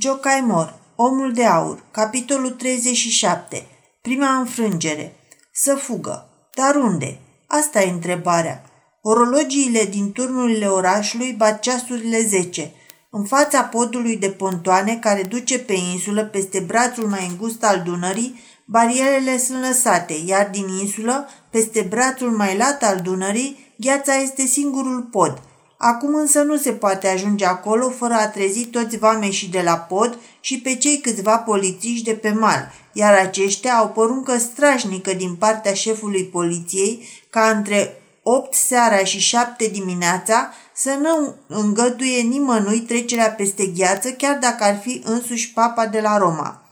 Jocaimor, Omul de Aur, capitolul 37, prima înfrângere. Să fugă. Dar unde? Asta e întrebarea. Orologiile din turnurile orașului bat ceasurile 10. În fața podului de pontoane care duce pe insulă peste brațul mai îngust al Dunării, barierele sunt lăsate, iar din insulă, peste brațul mai lat al Dunării, gheața este singurul pod – Acum însă nu se poate ajunge acolo fără a trezi toți vameșii de la pod și pe cei câțiva polițiști de pe mal, iar aceștia au poruncă strașnică din partea șefului poliției ca între 8 seara și 7 dimineața să nu îngăduie nimănui trecerea peste gheață, chiar dacă ar fi însuși papa de la Roma.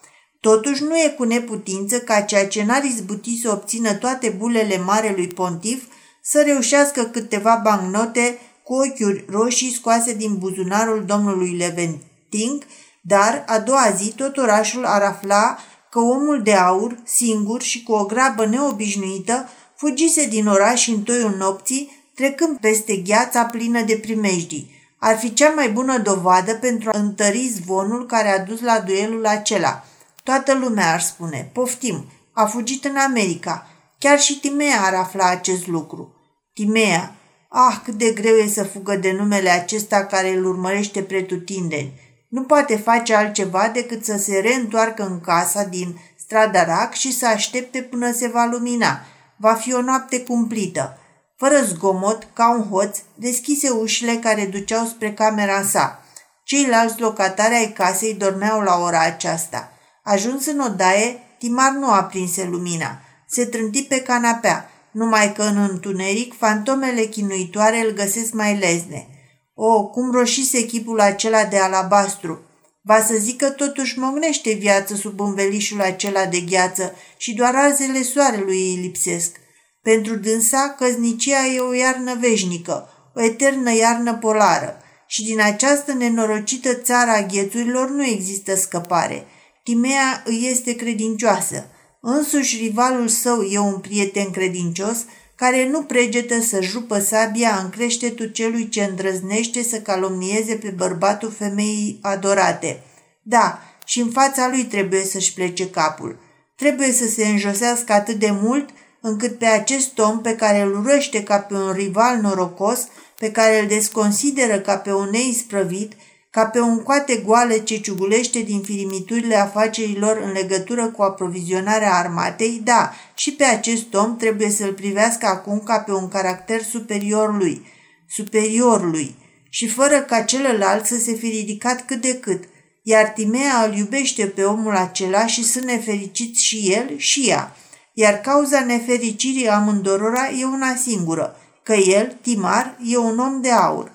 Totuși nu e cu neputință ca ceea ce n-ar izbuti să obțină toate bulele marelui pontif să reușească câteva bancnote cu ochiuri roșii scoase din buzunarul domnului Leventing, dar a doua zi tot orașul ar afla că omul de aur, singur și cu o grabă neobișnuită, fugise din oraș în toiul nopții, trecând peste gheața plină de primejdii. Ar fi cea mai bună dovadă pentru a întări zvonul care a dus la duelul acela. Toată lumea ar spune, poftim, a fugit în America. Chiar și Timea ar afla acest lucru. Timea, Ah, cât de greu e să fugă de numele acesta care îl urmărește pretutindeni. Nu poate face altceva decât să se reîntoarcă în casa din strada Rac și să aștepte până se va lumina. Va fi o noapte cumplită. Fără zgomot, ca un hoț, deschise ușile care duceau spre camera sa. Ceilalți locatari ai casei dormeau la ora aceasta. Ajuns în odaie, Timar nu aprinse lumina. Se trânti pe canapea numai că în întuneric fantomele chinuitoare îl găsesc mai lezne. O, cum roșise echipul acela de alabastru! Va să zică totuși mognește viață sub învelișul acela de gheață și doar arzele soarelui îi lipsesc. Pentru dânsa, căznicia e o iarnă veșnică, o eternă iarnă polară și din această nenorocită țară a ghețurilor nu există scăpare. Timea îi este credincioasă – Însuși rivalul său e un prieten credincios care nu pregetă să jupă sabia în creștetul celui ce îndrăznește să calomnieze pe bărbatul femeii adorate. Da, și în fața lui trebuie să-și plece capul. Trebuie să se înjosească atât de mult încât pe acest om pe care îl urăște ca pe un rival norocos, pe care îl desconsideră ca pe un neisprăvit, ca pe un coate goale ce ciugulește din firimiturile afacerilor în legătură cu aprovizionarea armatei, da, și pe acest om trebuie să-l privească acum ca pe un caracter superior lui, superior lui, și fără ca celălalt să se fi ridicat cât de cât, iar Timea îl iubește pe omul acela și sunt nefericiți și el și ea, iar cauza nefericirii amândorora e una singură, că el, Timar, e un om de aur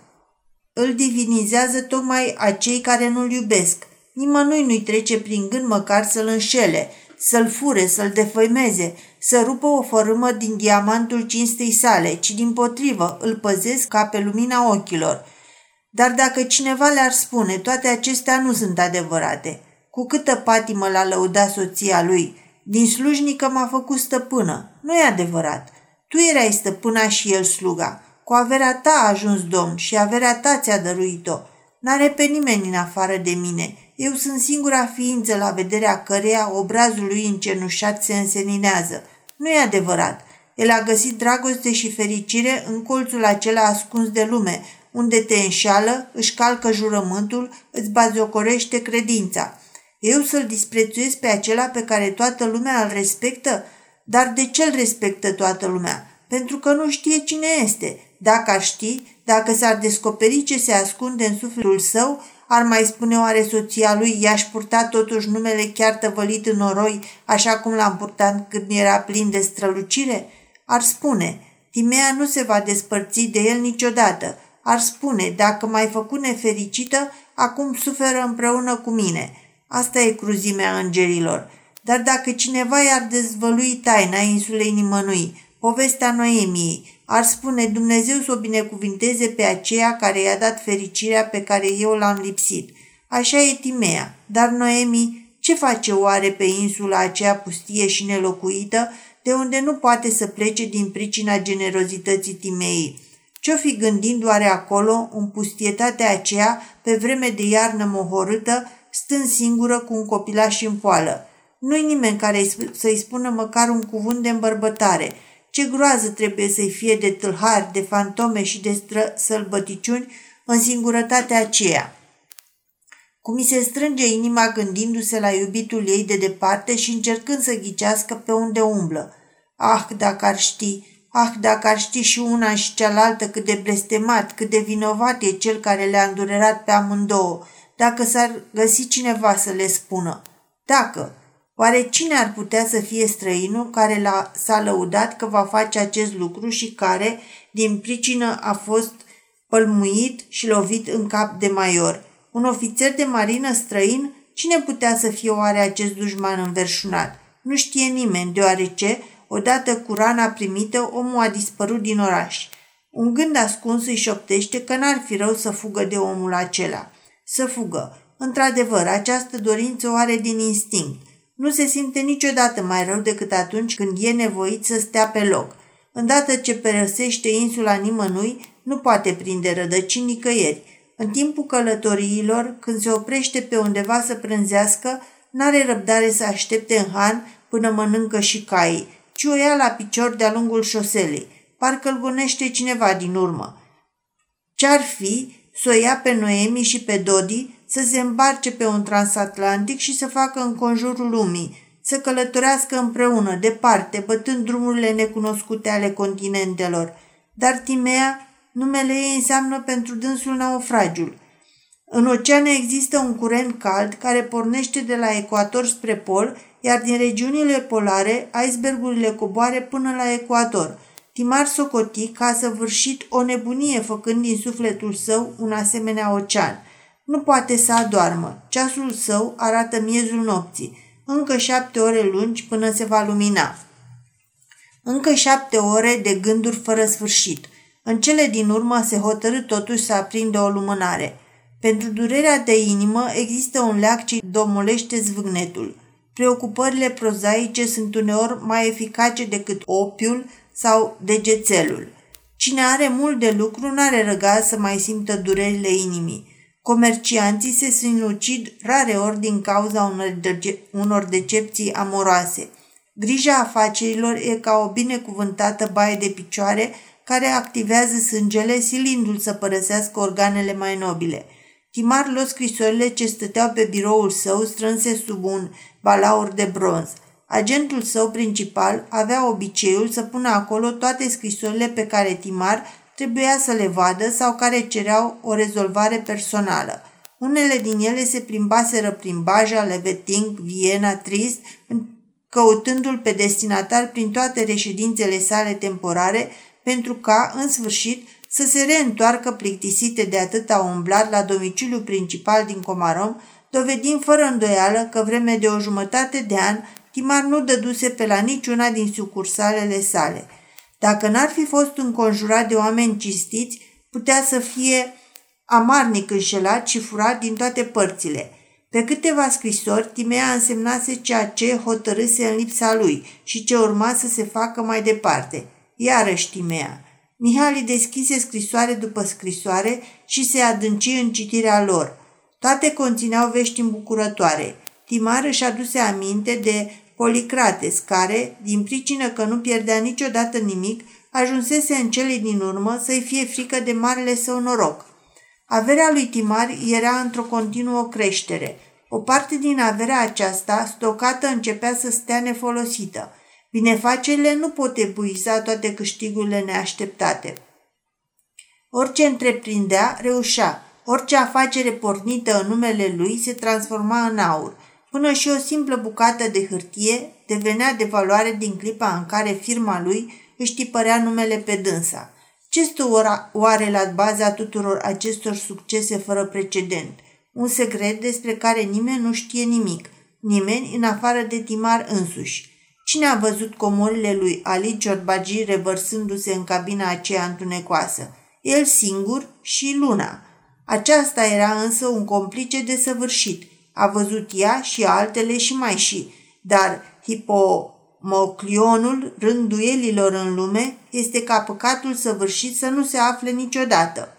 îl divinizează tocmai acei care nu-l iubesc. Nimănui nu-i trece prin gând măcar să-l înșele, să-l fure, să-l defăimeze, să rupă o fărâmă din diamantul cinstei sale, ci din potrivă îl păzesc ca pe lumina ochilor. Dar dacă cineva le-ar spune, toate acestea nu sunt adevărate. Cu câtă patimă l-a lăudat soția lui, din slujnică m-a făcut stăpână. Nu e adevărat. Tu erai stăpâna și el sluga. Cu averea ta a ajuns domn și averea ta ți-a dăruit-o. N-are pe nimeni în afară de mine. Eu sunt singura ființă la vederea căreia obrazul lui încenușat se înseninează. Nu e adevărat. El a găsit dragoste și fericire în colțul acela ascuns de lume, unde te înșală, își calcă jurământul, îți baziocorește credința. Eu să-l disprețuiesc pe acela pe care toată lumea îl respectă? Dar de ce îl respectă toată lumea? Pentru că nu știe cine este. Dacă ar ști, dacă s-ar descoperi ce se ascunde în sufletul său, ar mai spune oare soția lui, i-aș purta totuși numele chiar tăvălit în noroi, așa cum l-am purtat când era plin de strălucire? Ar spune, Timea nu se va despărți de el niciodată. Ar spune, dacă m-ai făcut nefericită, acum suferă împreună cu mine. Asta e cruzimea îngerilor. Dar dacă cineva i-ar dezvălui taina insulei nimănui, povestea Noemiei, ar spune Dumnezeu să o binecuvinteze pe aceea care i-a dat fericirea pe care eu l-am lipsit. Așa e Timea, dar Noemi ce face oare pe insula aceea pustie și nelocuită, de unde nu poate să plece din pricina generozității Timeei? Ce-o fi gândind oare acolo, în pustietatea aceea, pe vreme de iarnă mohorâtă, stând singură cu un copilaș în poală. Nu-i nimeni care să-i spună măcar un cuvânt de îmbărbătare. Ce groază trebuie să-i fie de tâlhari, de fantome și de stră- sălbăticiuni în singurătatea aceea. Cum mi se strânge inima gândindu-se la iubitul ei de departe și încercând să ghicească pe unde umblă. Ah, dacă ar ști, ah, dacă ar ști și una și cealaltă cât de blestemat, cât de vinovat e cel care le-a îndurerat pe amândouă, dacă s-ar găsi cineva să le spună. Dacă, Oare cine ar putea să fie străinul care l-a, s-a lăudat că va face acest lucru și care, din pricină, a fost pălmuit și lovit în cap de major? Un ofițer de marină străin? Cine putea să fie oare acest dușman înverșunat? Nu știe nimeni, deoarece, odată cu rana primită, omul a dispărut din oraș. Un gând ascuns îi șoptește că n-ar fi rău să fugă de omul acela. Să fugă. Într-adevăr, această dorință o are din instinct. Nu se simte niciodată mai rău decât atunci când e nevoit să stea pe loc. Îndată ce părăsește insula nimănui, nu poate prinde rădăcini nicăieri. În timpul călătoriilor, când se oprește pe undeva să prânzească, n-are răbdare să aștepte în han până mănâncă și caii, ci o ia la picior de-a lungul șoselei. Parcă îl gonește cineva din urmă. Ce-ar fi să o ia pe Noemi și pe Dodi să se îmbarce pe un transatlantic și să facă în conjurul lumii, să călătorească împreună, departe, bătând drumurile necunoscute ale continentelor. Dar Timea, numele ei înseamnă pentru dânsul naufragiul. În ocean există un curent cald care pornește de la ecuator spre pol, iar din regiunile polare, icebergurile coboare până la ecuator. Timar socoti că a săvârșit o nebunie făcând din sufletul său un asemenea ocean – nu poate să adoarmă. Ceasul său arată miezul nopții. Încă șapte ore lungi până se va lumina. Încă șapte ore de gânduri fără sfârșit. În cele din urmă se hotărâ totuși să aprinde o lumânare. Pentru durerea de inimă există un leac ce domolește zvâgnetul. Preocupările prozaice sunt uneori mai eficace decât opiul sau degețelul. Cine are mult de lucru n-are răgaz să mai simtă durerile inimii. Comercianții se sinucid rare ori din cauza unor, dece- unor decepții amoroase. Grija afacerilor e ca o binecuvântată baie de picioare care activează sângele, silindu-l să părăsească organele mai nobile. Timar luă scrisorile ce stăteau pe biroul său strânse sub un balaur de bronz. Agentul său principal avea obiceiul să pună acolo toate scrisorile pe care Timar trebuia să le vadă sau care cereau o rezolvare personală. Unele din ele se plimbaseră prin Baja, Leveting, Viena, Trist, căutându-l pe destinatar prin toate reședințele sale temporare, pentru ca, în sfârșit, să se reîntoarcă plictisite de atâta umblat la domiciliul principal din Comarom, dovedind fără îndoială că vreme de o jumătate de an Timar nu dăduse pe la niciuna din sucursalele sale – dacă n-ar fi fost înconjurat de oameni cistiți, putea să fie amarnic înșelat și furat din toate părțile. Pe câteva scrisori, Timea însemnase ceea ce hotărâse în lipsa lui și ce urma să se facă mai departe. Iarăși Timea. Mihali deschise scrisoare după scrisoare și se adânci în citirea lor. Toate conțineau vești îmbucurătoare. Timar își aduse aminte de Policrates, care, din pricină că nu pierdea niciodată nimic, ajunsese în cele din urmă să-i fie frică de marele său noroc. Averea lui Timar era într-o continuă creștere. O parte din averea aceasta, stocată, începea să stea nefolosită. Binefacerile nu pot epuiza toate câștigurile neașteptate. Orice întreprindea, reușea. Orice afacere pornită în numele lui se transforma în aur – Până și o simplă bucată de hârtie devenea de valoare din clipa în care firma lui își tipărea numele pe dânsa. Ce stă oare la baza tuturor acestor succese fără precedent? Un secret despre care nimeni nu știe nimic, nimeni în afară de Timar însuși. Cine a văzut comorile lui Ali Ciorbagi revărsându-se în cabina aceea întunecoasă? El singur și Luna. Aceasta era însă un complice desăvârșit, a văzut ea și altele și mai și, dar hipomoclionul rânduielilor în lume este ca păcatul săvârșit să nu se afle niciodată.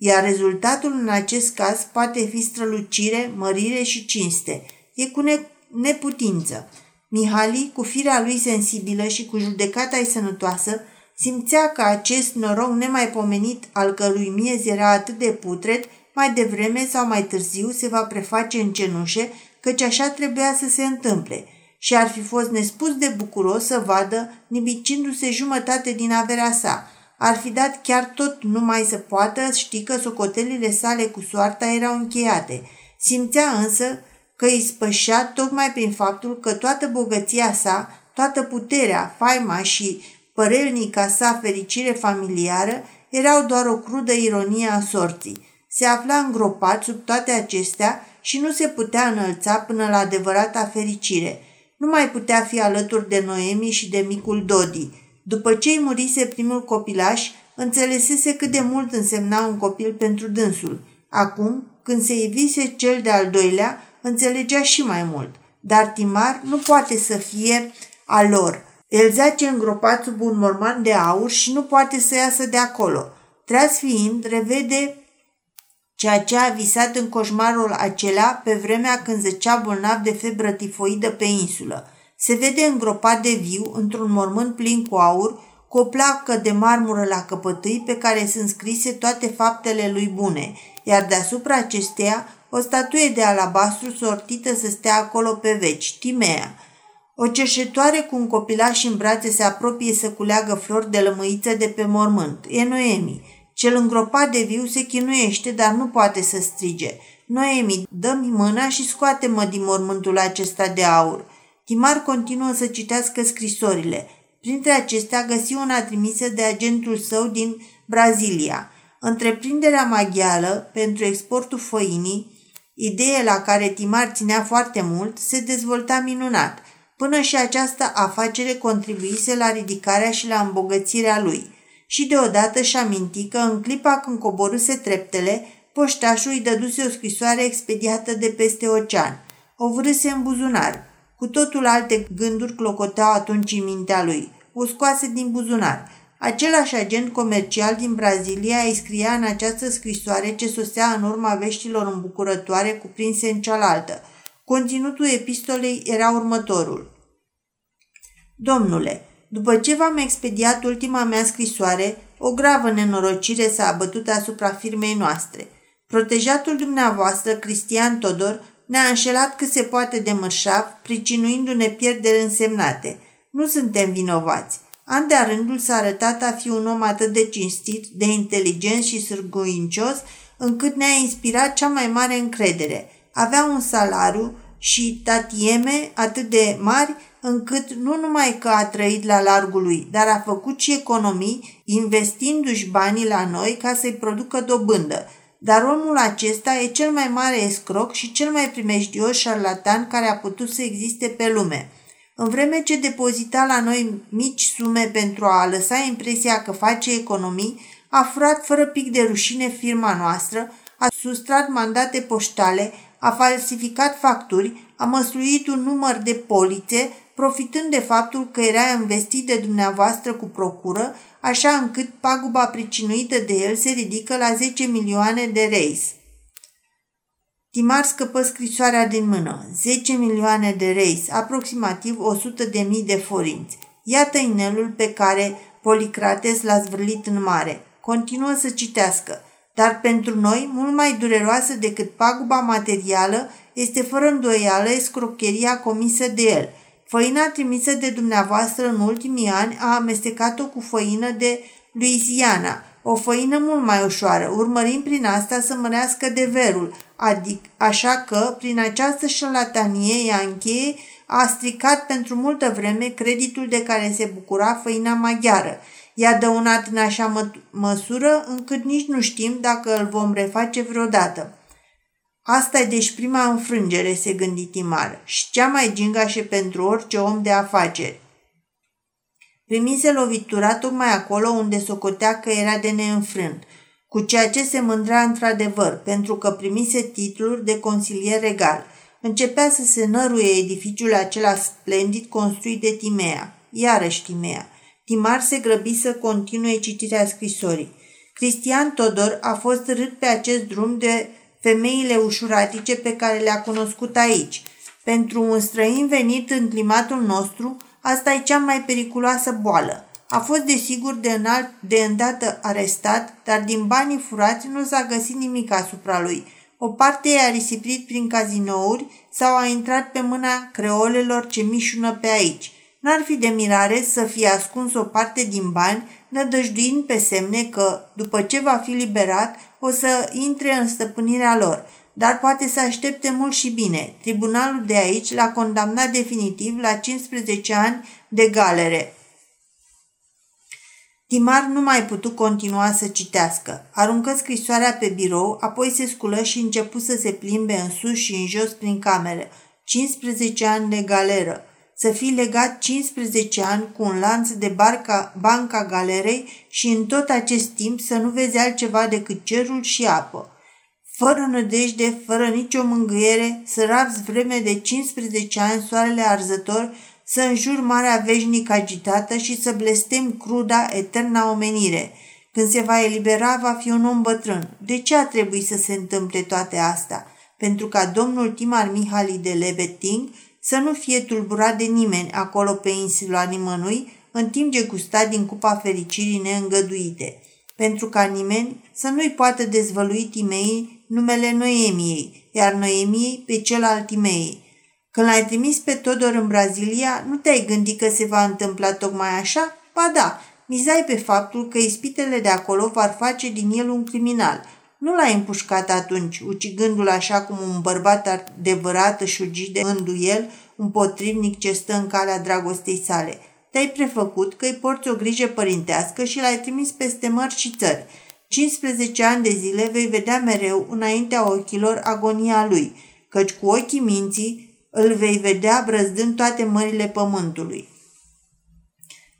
iar rezultatul în acest caz poate fi strălucire, mărire și cinste. E cu ne- neputință. Mihali, cu firea lui sensibilă și cu judecata ei sănătoasă, simțea că acest noroc nemaipomenit al cărui miez era atât de putred, mai devreme sau mai târziu se va preface în cenușe, căci așa trebuia să se întâmple – și ar fi fost nespus de bucuros să vadă nimicindu-se jumătate din averea sa. Ar fi dat chiar tot numai să poată ști că socotelile sale cu soarta erau încheiate. Simțea însă că îi spășea tocmai prin faptul că toată bogăția sa, toată puterea, faima și părelnica sa fericire familiară erau doar o crudă ironie a sorții. Se afla îngropat sub toate acestea și nu se putea înălța până la adevărata fericire – nu mai putea fi alături de Noemi și de micul Dodi. După ce îi murise primul copilaș, înțelesese cât de mult însemna un copil pentru dânsul. Acum, când se ivise cel de-al doilea, înțelegea și mai mult. Dar Timar nu poate să fie a lor. El zace îngropat sub un morman de aur și nu poate să iasă de acolo. Treaz fiind, revede ceea ce a visat în coșmarul acela pe vremea când zăcea bolnav de febră tifoidă pe insulă. Se vede îngropat de viu într-un mormânt plin cu aur, cu o placă de marmură la căpătâi pe care sunt scrise toate faptele lui bune, iar deasupra acesteia o statuie de alabastru sortită să stea acolo pe veci, Timea. O cerșetoare cu un copilaș în brațe se apropie să culeagă flori de lămâiță de pe mormânt. E Noemi. Cel îngropat de viu se chinuiește, dar nu poate să strige. Noemi, dă-mi mâna și scoate-mă din mormântul acesta de aur. Timar continuă să citească scrisorile. Printre acestea găsi una trimisă de agentul său din Brazilia. Întreprinderea maghială pentru exportul făinii, idee la care Timar ținea foarte mult, se dezvolta minunat. Până și această afacere contribuise la ridicarea și la îmbogățirea lui – și deodată și aminti că în clipa când coborâse treptele, poștașul îi dăduse o scrisoare expediată de peste ocean. O vrâse în buzunar. Cu totul alte gânduri clocoteau atunci în mintea lui. O scoase din buzunar. Același agent comercial din Brazilia îi scria în această scrisoare ce sosea în urma veștilor îmbucurătoare cuprinse în cealaltă. Conținutul epistolei era următorul. Domnule, după ce v-am expediat ultima mea scrisoare, o gravă nenorocire s-a abătut asupra firmei noastre. Protejatul dumneavoastră, Cristian Todor, ne-a înșelat cât se poate de mărșav, pricinuindu-ne pierderi însemnate. Nu suntem vinovați. An de rândul s-a arătat a fi un om atât de cinstit, de inteligent și sârguincios, încât ne-a inspirat cea mai mare încredere. Avea un salariu și tatieme atât de mari încât nu numai că a trăit la largul lui, dar a făcut și economii, investindu-și banii la noi ca să-i producă dobândă. Dar omul acesta e cel mai mare escroc și cel mai primejdios șarlatan care a putut să existe pe lume. În vreme ce depozita la noi mici sume pentru a lăsa impresia că face economii, a furat fără pic de rușine firma noastră, a sustrat mandate poștale, a falsificat facturi, a măsluit un număr de polițe, profitând de faptul că era investit de dumneavoastră cu procură, așa încât paguba pricinuită de el se ridică la 10 milioane de reis. Timar scăpă scrisoarea din mână. 10 milioane de reis, aproximativ 100 de mii de forinți. Iată inelul pe care Policrates l-a zvârlit în mare. Continuă să citească. Dar pentru noi, mult mai dureroasă decât paguba materială, este fără îndoială escrocheria comisă de el – Făina trimisă de dumneavoastră în ultimii ani a amestecat-o cu făină de Louisiana, o făină mult mai ușoară, urmărind prin asta să mărească deverul, adică așa că, prin această șalatanie, ea încheie, a stricat pentru multă vreme creditul de care se bucura făina maghiară. I-a dăunat în așa mă- măsură încât nici nu știm dacă îl vom reface vreodată. Asta e deci prima înfrângere, se gândi Timar, și cea mai gingașe pentru orice om de afaceri. Primise lovitura tocmai acolo unde socotea că era de neînfrânt, cu ceea ce se mândrea într-adevăr, pentru că primise titluri de consilier regal. Începea să se năruie edificiul acela splendid construit de Timea. Iarăși Timea. Timar se grăbi să continue citirea scrisorii. Cristian Todor a fost râd pe acest drum de femeile ușuratice pe care le-a cunoscut aici. Pentru un străin venit în climatul nostru, asta e cea mai periculoasă boală. A fost desigur de, înalt, de îndată arestat, dar din banii furați nu s-a găsit nimic asupra lui. O parte i-a risipit prin cazinouri sau a intrat pe mâna creolelor ce mișună pe aici. N-ar fi de mirare să fie ascuns o parte din bani, nădăjduind pe semne că, după ce va fi liberat, o să intre în stăpânirea lor. Dar poate să aștepte mult și bine. Tribunalul de aici l-a condamnat definitiv la 15 ani de galere. Timar nu mai putut continua să citească. Aruncă scrisoarea pe birou, apoi se sculă și început să se plimbe în sus și în jos prin camere. 15 ani de galeră. Să fii legat 15 ani cu un lanț de barca, banca galerei și în tot acest timp să nu vezi altceva decât cerul și apă. Fără nădejde, fără nicio mângâiere, să rabzi vreme de 15 ani soarele arzător să înjur marea veșnic agitată și să blestem cruda, eterna omenire. Când se va elibera, va fi un om bătrân. De ce a trebuit să se întâmple toate astea? Pentru ca domnul Timar Mihali de Lebeting să nu fie tulburat de nimeni acolo pe insula nimănui, în timp ce gusta din cupa fericirii neîngăduite. Pentru ca nimeni să nu-i poată dezvălui Timei numele Noemiei, iar Noemiei pe cel al Timei când l-ai trimis pe Todor în Brazilia, nu te-ai gândit că se va întâmpla tocmai așa? Ba da, mizai pe faptul că ispitele de acolo vor face din el un criminal. Nu l-ai împușcat atunci, ucigându-l așa cum un bărbat adevărat își ugi de înduiel un potrivnic ce stă în calea dragostei sale. Te-ai prefăcut că îi porți o grijă părintească și l-ai trimis peste mări și țări. 15 ani de zile vei vedea mereu înaintea ochilor agonia lui, căci cu ochii minții îl vei vedea brăzdând toate mările pământului.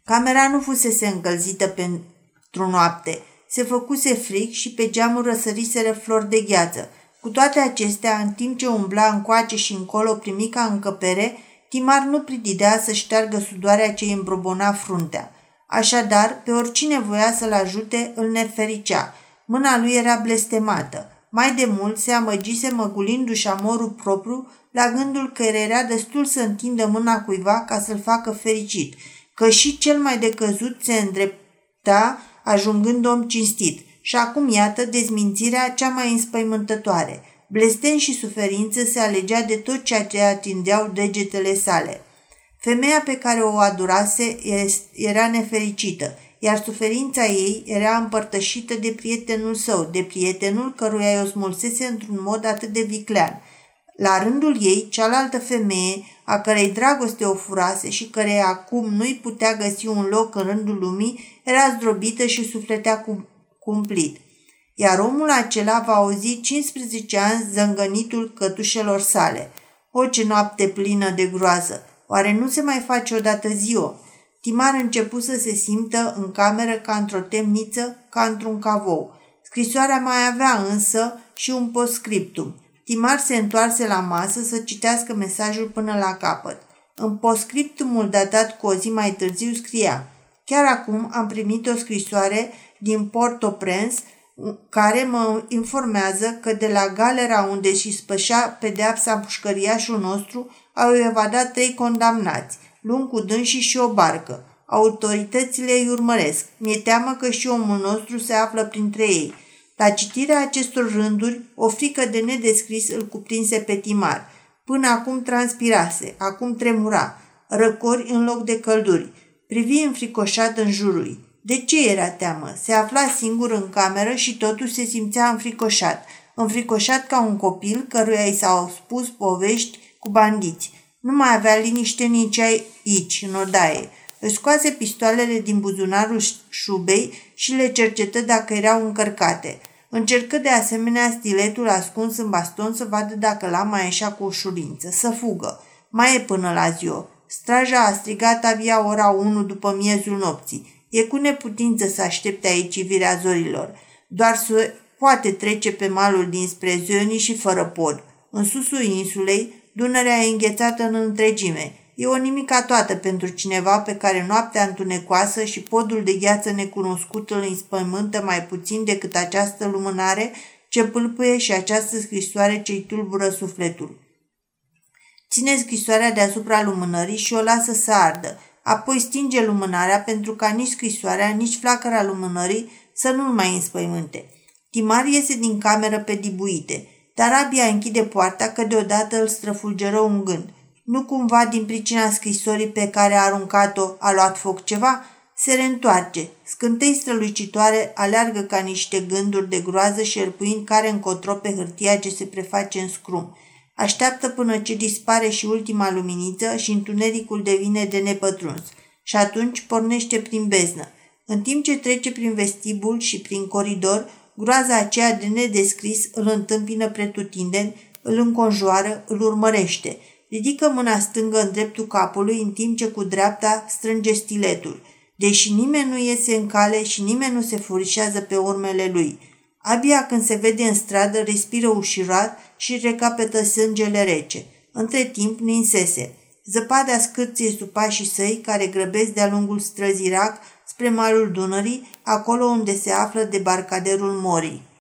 Camera nu fusese încălzită pentru noapte. Se făcuse fric și pe geamul răsăriseră flori de gheață. Cu toate acestea, în timp ce umbla încoace și încolo primica încăpere, Timar nu prididea să șteargă sudoarea ce îi îmbrobona fruntea. Așadar, pe oricine voia să-l ajute, îl nefericea. Mâna lui era blestemată. Mai de mult se amăgise măgulindu-și amorul propriu la gândul că era destul să întindă mâna cuiva ca să-l facă fericit, că și cel mai decăzut se îndrepta ajungând om cinstit. Și acum iată dezmințirea cea mai înspăimântătoare. Blestem și suferință se alegea de tot ceea ce atindeau degetele sale. Femeia pe care o adurase era nefericită, iar suferința ei era împărtășită de prietenul său, de prietenul căruia o smulsese într-un mod atât de viclean – la rândul ei, cealaltă femeie, a cărei dragoste o furase și care acum nu-i putea găsi un loc în rândul lumii, era zdrobită și sufletea cumplit. Iar omul acela va auzi 15 ani zângănitul cătușelor sale. O, ce noapte plină de groază! Oare nu se mai face odată ziua? Timar început să se simtă în cameră ca într-o temniță, ca într-un cavou. Scrisoarea mai avea însă și un postscriptum – Timar se întoarse la masă să citească mesajul până la capăt. În postscriptumul datat cu o zi mai târziu scria Chiar acum am primit o scrisoare din Port-au-Prince care mă informează că de la galera unde și spășea pedeapsa pușcăriașul nostru au evadat trei condamnați, luni cu dânsii și o barcă. Autoritățile îi urmăresc. Mi-e teamă că și omul nostru se află printre ei. La citirea acestor rânduri, o frică de nedescris îl cuprinse pe Timar. Până acum transpirase, acum tremura, răcori în loc de călduri. Privi înfricoșat în jurul. De ce era teamă? Se afla singur în cameră și totul se simțea înfricoșat. Înfricoșat ca un copil căruia i s-au spus povești cu bandiți. Nu mai avea liniște nici aici, în odaie. Își scoase pistoalele din buzunarul șubei și le cercetă dacă erau încărcate. Încercă de asemenea stiletul ascuns în baston să vadă dacă lama ieșea cu ușurință, să fugă. Mai e până la ziua. Straja a strigat abia ora 1 după miezul nopții. E cu neputință să aștepte aici ivirea zorilor. Doar să poate trece pe malul dinspre Zioni și fără pod. În susul insulei, Dunărea e înghețată în întregime, E o nimica toată pentru cineva pe care noaptea întunecoasă și podul de gheață necunoscut îl înspăimântă mai puțin decât această lumânare ce pâlpâie și această scrisoare ce-i tulbură sufletul. Ține scrisoarea deasupra lumânării și o lasă să ardă. Apoi stinge lumânarea pentru ca nici scrisoarea, nici flacăra lumânării să nu-l mai înspăimânte. Timar iese din cameră pe dibuite, dar abia închide poarta că deodată îl străfulgeră un gând. Nu cumva din pricina scrisorii pe care a aruncat-o a luat foc ceva? Se reîntoarce. Scântei strălucitoare aleargă ca niște gânduri de groază șerpuind care încotro pe hârtia ce se preface în scrum. Așteaptă până ce dispare și ultima luminiță și întunericul devine de nepătruns. Și atunci pornește prin beznă. În timp ce trece prin vestibul și prin coridor, groaza aceea de nedescris îl întâmpină pretutindeni, îl înconjoară, îl urmărește. Ridică mâna stângă în dreptul capului, în timp ce cu dreapta strânge stiletul. Deși nimeni nu iese în cale și nimeni nu se furișează pe urmele lui. Abia când se vede în stradă, respiră ușirat și recapetă sângele rece. Între timp ninsese. Zăpada scârție sub pașii săi, care grăbesc de-a lungul străzii Rac spre malul Dunării, acolo unde se află debarcaderul Morii.